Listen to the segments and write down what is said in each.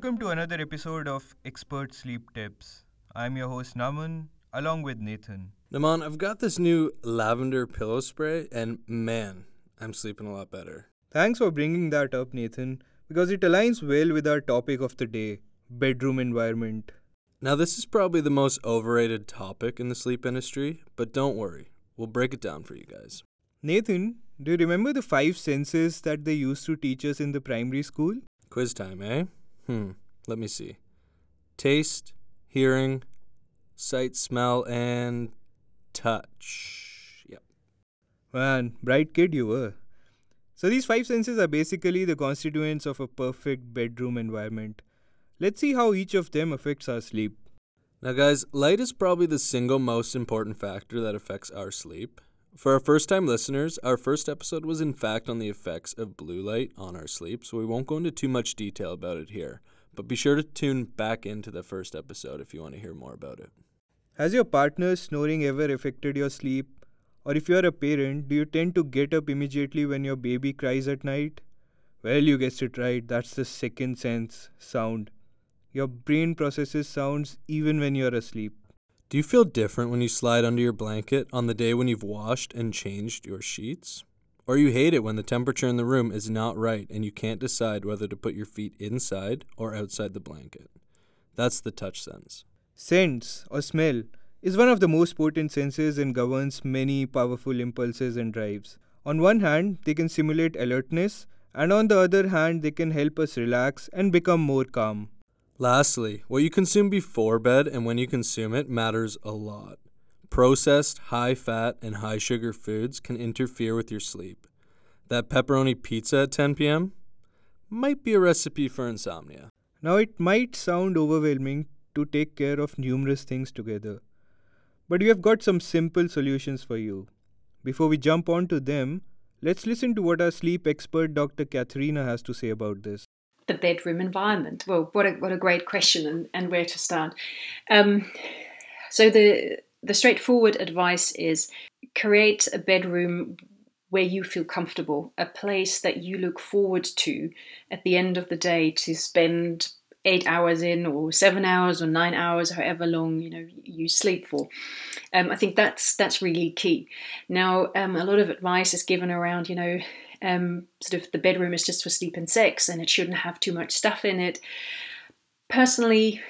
Welcome to another episode of Expert Sleep Tips. I'm your host Naman, along with Nathan. Naman, I've got this new lavender pillow spray, and man, I'm sleeping a lot better. Thanks for bringing that up, Nathan, because it aligns well with our topic of the day bedroom environment. Now, this is probably the most overrated topic in the sleep industry, but don't worry, we'll break it down for you guys. Nathan, do you remember the five senses that they used to teach us in the primary school? Quiz time, eh? Hmm, let me see. Taste, hearing, sight, smell, and touch. Yep. Man, bright kid you were. So, these five senses are basically the constituents of a perfect bedroom environment. Let's see how each of them affects our sleep. Now, guys, light is probably the single most important factor that affects our sleep. For our first time listeners, our first episode was in fact on the effects of blue light on our sleep, so we won't go into too much detail about it here. But be sure to tune back into the first episode if you want to hear more about it. Has your partner's snoring ever affected your sleep? Or if you're a parent, do you tend to get up immediately when your baby cries at night? Well, you guessed it right, that's the second sense sound. Your brain processes sounds even when you're asleep. Do you feel different when you slide under your blanket on the day when you've washed and changed your sheets? Or you hate it when the temperature in the room is not right and you can't decide whether to put your feet inside or outside the blanket? That's the touch sense. Sense or smell is one of the most potent senses and governs many powerful impulses and drives. On one hand, they can simulate alertness, and on the other hand, they can help us relax and become more calm. Lastly, what you consume before bed and when you consume it matters a lot. Processed, high fat, and high sugar foods can interfere with your sleep. That pepperoni pizza at 10 p.m. might be a recipe for insomnia. Now, it might sound overwhelming to take care of numerous things together, but we have got some simple solutions for you. Before we jump on to them, let's listen to what our sleep expert Dr. Katharina has to say about this the bedroom environment? Well, what a, what a great question and, and where to start. Um, so the the straightforward advice is create a bedroom where you feel comfortable, a place that you look forward to at the end of the day to spend eight hours in or seven hours or nine hours however long you know you sleep for um, i think that's that's really key now um, a lot of advice is given around you know um, sort of the bedroom is just for sleep and sex and it shouldn't have too much stuff in it. Personally,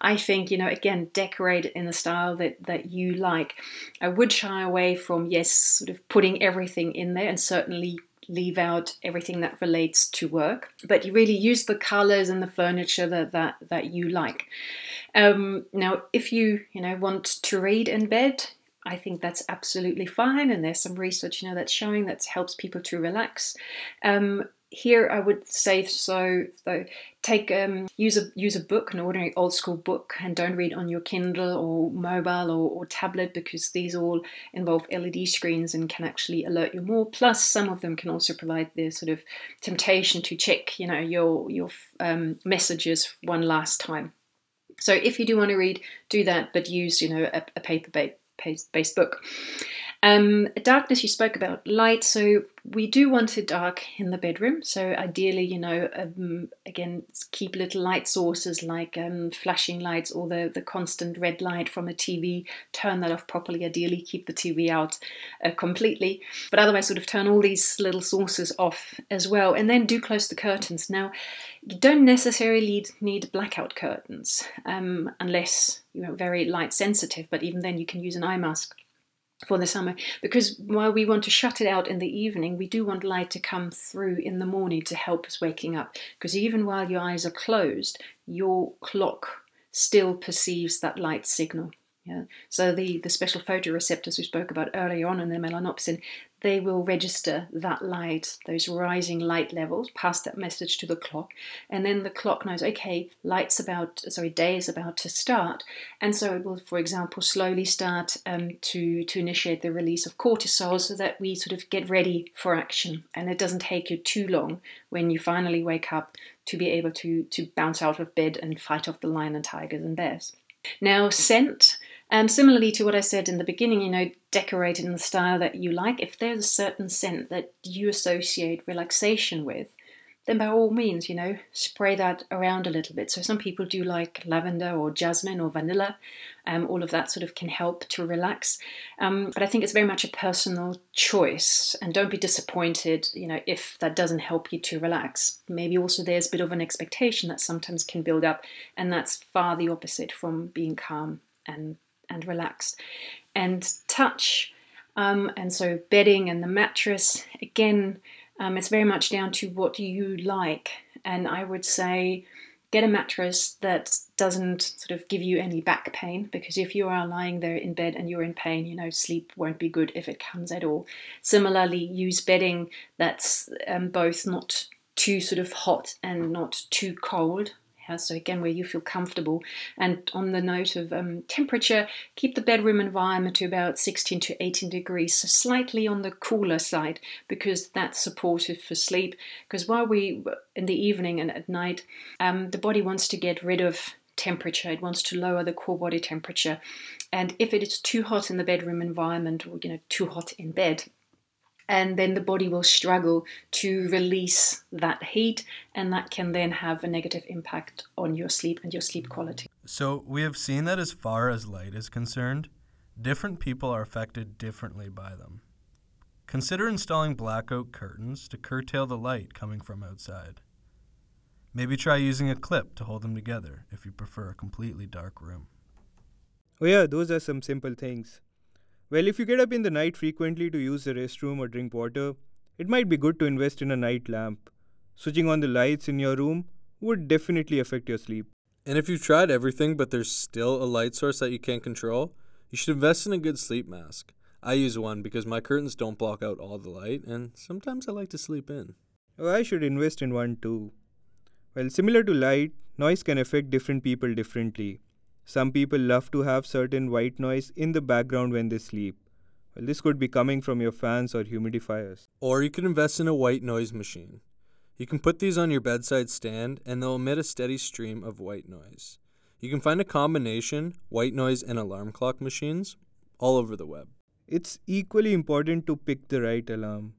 I think, you know, again, decorate it in the style that, that you like. I would shy away from, yes, sort of putting everything in there and certainly leave out everything that relates to work. But you really use the colors and the furniture that, that, that you like. Um, now, if you, you know, want to read in bed, I think that's absolutely fine, and there's some research, you know, that's showing that helps people to relax. Um, here, I would say so. Though, take um, use a use a book, an ordinary old school book, and don't read on your Kindle or mobile or, or tablet because these all involve LED screens and can actually alert you more. Plus, some of them can also provide the sort of temptation to check, you know, your your um, messages one last time. So, if you do want to read, do that, but use you know a, a paperback based book. Um, darkness, you spoke about light, so we do want it dark in the bedroom. So ideally, you know, um, again, keep little light sources like um, flashing lights or the, the constant red light from a TV. Turn that off properly. Ideally, keep the TV out uh, completely, but otherwise, sort of turn all these little sources off as well, and then do close the curtains. Now, you don't necessarily need, blackout curtains um, unless you're very light sensitive, but even then, you can use an eye mask for the summer. Because while we want to shut it out in the evening we do want light to come through in the morning to help us waking up. Because even while your eyes are closed your clock still perceives that light signal yeah. So the, the special photoreceptors we spoke about earlier on in the melanopsin, they will register that light, those rising light levels, pass that message to the clock, and then the clock knows, okay, light's about, sorry, day is about to start, and so it will, for example, slowly start um, to to initiate the release of cortisol, so that we sort of get ready for action, and it doesn't take you too long when you finally wake up to be able to to bounce out of bed and fight off the lion and tigers and bears. Now, scent. And similarly to what I said in the beginning, you know, decorate in the style that you like. If there's a certain scent that you associate relaxation with, then by all means, you know, spray that around a little bit. So some people do like lavender or jasmine or vanilla. Um, all of that sort of can help to relax. Um, but I think it's very much a personal choice, and don't be disappointed, you know, if that doesn't help you to relax. Maybe also there's a bit of an expectation that sometimes can build up, and that's far the opposite from being calm and and relaxed. And touch, um, and so bedding and the mattress again um, it's very much down to what you like. And I would say get a mattress that doesn't sort of give you any back pain because if you are lying there in bed and you're in pain, you know, sleep won't be good if it comes at all. Similarly, use bedding that's um, both not too sort of hot and not too cold yeah, so again, where you feel comfortable. And on the note of um, temperature, keep the bedroom environment to about 16 to 18 degrees, so slightly on the cooler side, because that's supportive for sleep. Because while we in the evening and at night, um, the body wants to get rid of temperature. It wants to lower the core body temperature, and if it is too hot in the bedroom environment, or you know, too hot in bed, and then the body will struggle to release that heat, and that can then have a negative impact on your sleep and your sleep quality. So, we have seen that as far as light is concerned, different people are affected differently by them. Consider installing blackout curtains to curtail the light coming from outside. Maybe try using a clip to hold them together if you prefer a completely dark room. Oh, yeah, those are some simple things. Well, if you get up in the night frequently to use the restroom or drink water, it might be good to invest in a night lamp. Switching on the lights in your room would definitely affect your sleep. And if you've tried everything but there's still a light source that you can't control, you should invest in a good sleep mask. I use one because my curtains don't block out all the light, and sometimes I like to sleep in. Oh, I should invest in one too. Well, similar to light, noise can affect different people differently. Some people love to have certain white noise in the background when they sleep. Well, this could be coming from your fans or humidifiers. Or you could invest in a white noise machine. You can put these on your bedside stand and they'll emit a steady stream of white noise. You can find a combination white noise and alarm clock machines all over the web. It's equally important to pick the right alarm.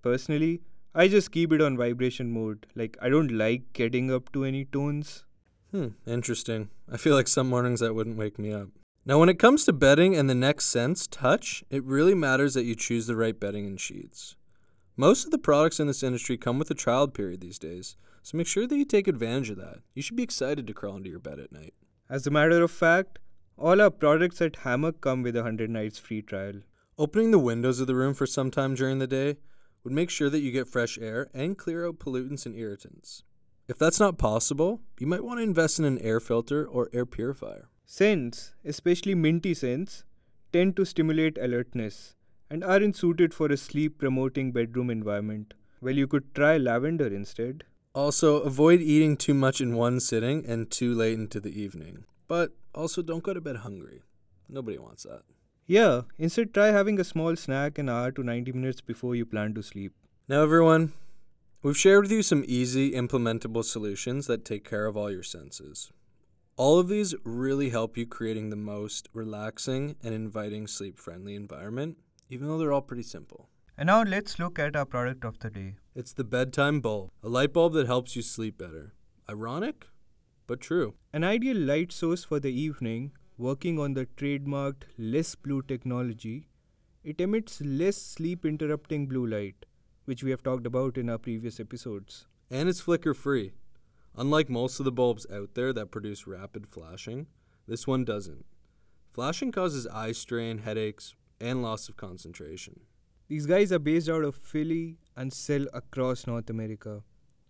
Personally, I just keep it on vibration mode. Like, I don't like getting up to any tones. Hmm, interesting. I feel like some mornings that wouldn't wake me up. Now, when it comes to bedding and the next sense, touch, it really matters that you choose the right bedding and sheets. Most of the products in this industry come with a trial period these days, so make sure that you take advantage of that. You should be excited to crawl into your bed at night. As a matter of fact, all our products at Hamuq come with a 100 nights free trial. Opening the windows of the room for some time during the day would make sure that you get fresh air and clear out pollutants and irritants. If that's not possible, you might want to invest in an air filter or air purifier. Scents, especially minty scents, tend to stimulate alertness and aren't suited for a sleep promoting bedroom environment. Well, you could try lavender instead. Also, avoid eating too much in one sitting and too late into the evening. But also, don't go to bed hungry. Nobody wants that. Yeah, instead, try having a small snack an hour to 90 minutes before you plan to sleep. Now, everyone, We've shared with you some easy implementable solutions that take care of all your senses. All of these really help you creating the most relaxing and inviting sleep friendly environment, even though they're all pretty simple. And now let's look at our product of the day. It's the bedtime bulb, a light bulb that helps you sleep better. Ironic, but true. An ideal light source for the evening, working on the trademarked less blue technology, it emits less sleep interrupting blue light which we have talked about in our previous episodes. And it's flicker free. Unlike most of the bulbs out there that produce rapid flashing, this one doesn't. Flashing causes eye strain, headaches, and loss of concentration. These guys are based out of Philly and sell across North America.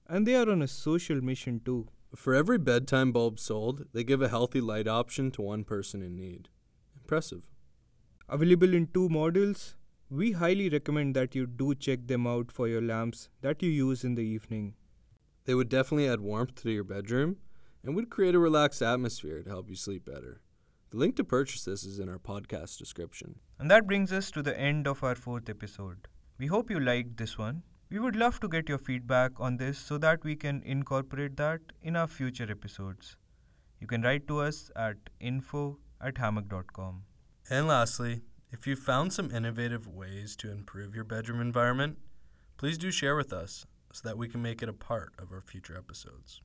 And they are on a social mission too. For every bedtime bulb sold, they give a healthy light option to one person in need. Impressive. Available in two models we highly recommend that you do check them out for your lamps that you use in the evening. They would definitely add warmth to your bedroom and would create a relaxed atmosphere to help you sleep better. The link to purchase this is in our podcast description. And that brings us to the end of our fourth episode. We hope you liked this one. We would love to get your feedback on this so that we can incorporate that in our future episodes. You can write to us at info at hamuq.com. And lastly, if you've found some innovative ways to improve your bedroom environment, please do share with us so that we can make it a part of our future episodes.